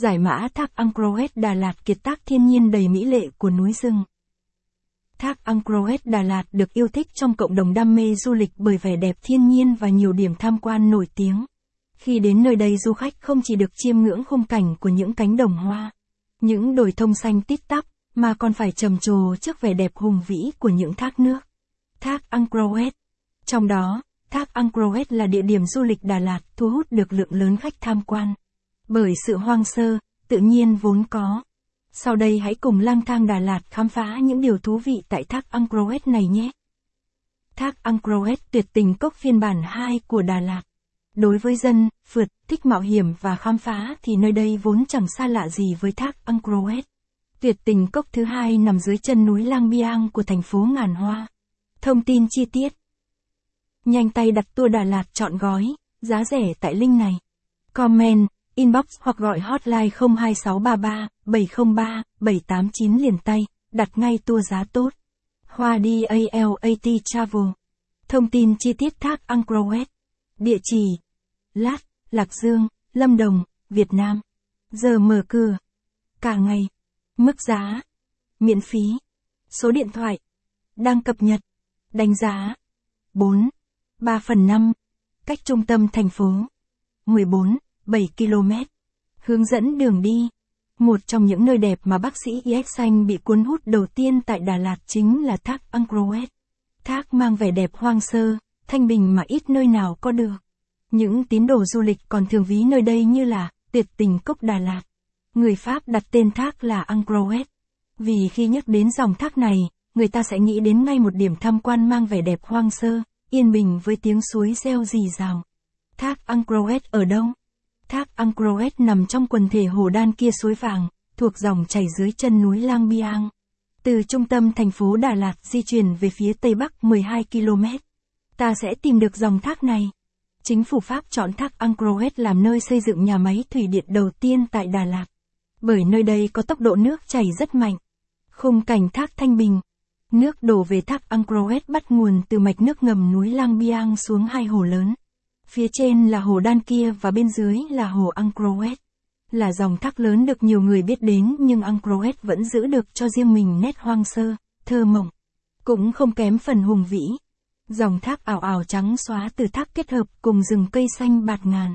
Giải mã thác Angkroet Đà Lạt kiệt tác thiên nhiên đầy mỹ lệ của núi rừng. Thác Angkroet Đà Lạt được yêu thích trong cộng đồng đam mê du lịch bởi vẻ đẹp thiên nhiên và nhiều điểm tham quan nổi tiếng. Khi đến nơi đây du khách không chỉ được chiêm ngưỡng khung cảnh của những cánh đồng hoa, những đồi thông xanh tít tắp, mà còn phải trầm trồ trước vẻ đẹp hùng vĩ của những thác nước. Thác Angkroet. Trong đó, thác Angkroet là địa điểm du lịch Đà Lạt thu hút được lượng lớn khách tham quan. Bởi sự hoang sơ, tự nhiên vốn có. Sau đây hãy cùng lang thang Đà Lạt khám phá những điều thú vị tại thác Angkroet này nhé. Thác Angkroet tuyệt tình cốc phiên bản 2 của Đà Lạt. Đối với dân, phượt, thích mạo hiểm và khám phá thì nơi đây vốn chẳng xa lạ gì với thác Angkroet. Tuyệt tình cốc thứ hai nằm dưới chân núi Lang Biang của thành phố Ngàn Hoa. Thông tin chi tiết. Nhanh tay đặt tour Đà Lạt chọn gói, giá rẻ tại link này. Comment, inbox hoặc gọi hotline 02633 703 789 liền tay, đặt ngay tour giá tốt. Hoa đi ALAT Travel. Thông tin chi tiết thác Wat, Địa chỉ. Lát, Lạc Dương, Lâm Đồng, Việt Nam. Giờ mở cửa. Cả ngày. Mức giá. Miễn phí. Số điện thoại. Đang cập nhật. Đánh giá. 4. 3 phần 5. Cách trung tâm thành phố. 14, 7 km. Hướng dẫn đường đi. Một trong những nơi đẹp mà bác sĩ Yết Xanh bị cuốn hút đầu tiên tại Đà Lạt chính là thác Angkroet. Thác mang vẻ đẹp hoang sơ, thanh bình mà ít nơi nào có được. Những tín đồ du lịch còn thường ví nơi đây như là tuyệt tình cốc Đà Lạt. Người Pháp đặt tên thác là Angkroet. Vì khi nhắc đến dòng thác này, người ta sẽ nghĩ đến ngay một điểm tham quan mang vẻ đẹp hoang sơ, yên bình với tiếng suối reo rì rào. Thác Angkroet ở đâu? Thác Angkroet nằm trong quần thể hồ đan kia suối vàng, thuộc dòng chảy dưới chân núi Lang Biang. Từ trung tâm thành phố Đà Lạt di chuyển về phía tây bắc 12 km. Ta sẽ tìm được dòng thác này. Chính phủ Pháp chọn thác Angkroet làm nơi xây dựng nhà máy thủy điện đầu tiên tại Đà Lạt. Bởi nơi đây có tốc độ nước chảy rất mạnh. Khung cảnh thác Thanh Bình. Nước đổ về thác Angkroet bắt nguồn từ mạch nước ngầm núi Lang Biang xuống hai hồ lớn. Phía trên là hồ Đan Kia và bên dưới là hồ Angkroet. Là dòng thác lớn được nhiều người biết đến nhưng Angkroet vẫn giữ được cho riêng mình nét hoang sơ, thơ mộng. Cũng không kém phần hùng vĩ. Dòng thác ảo ảo trắng xóa từ thác kết hợp cùng rừng cây xanh bạt ngàn.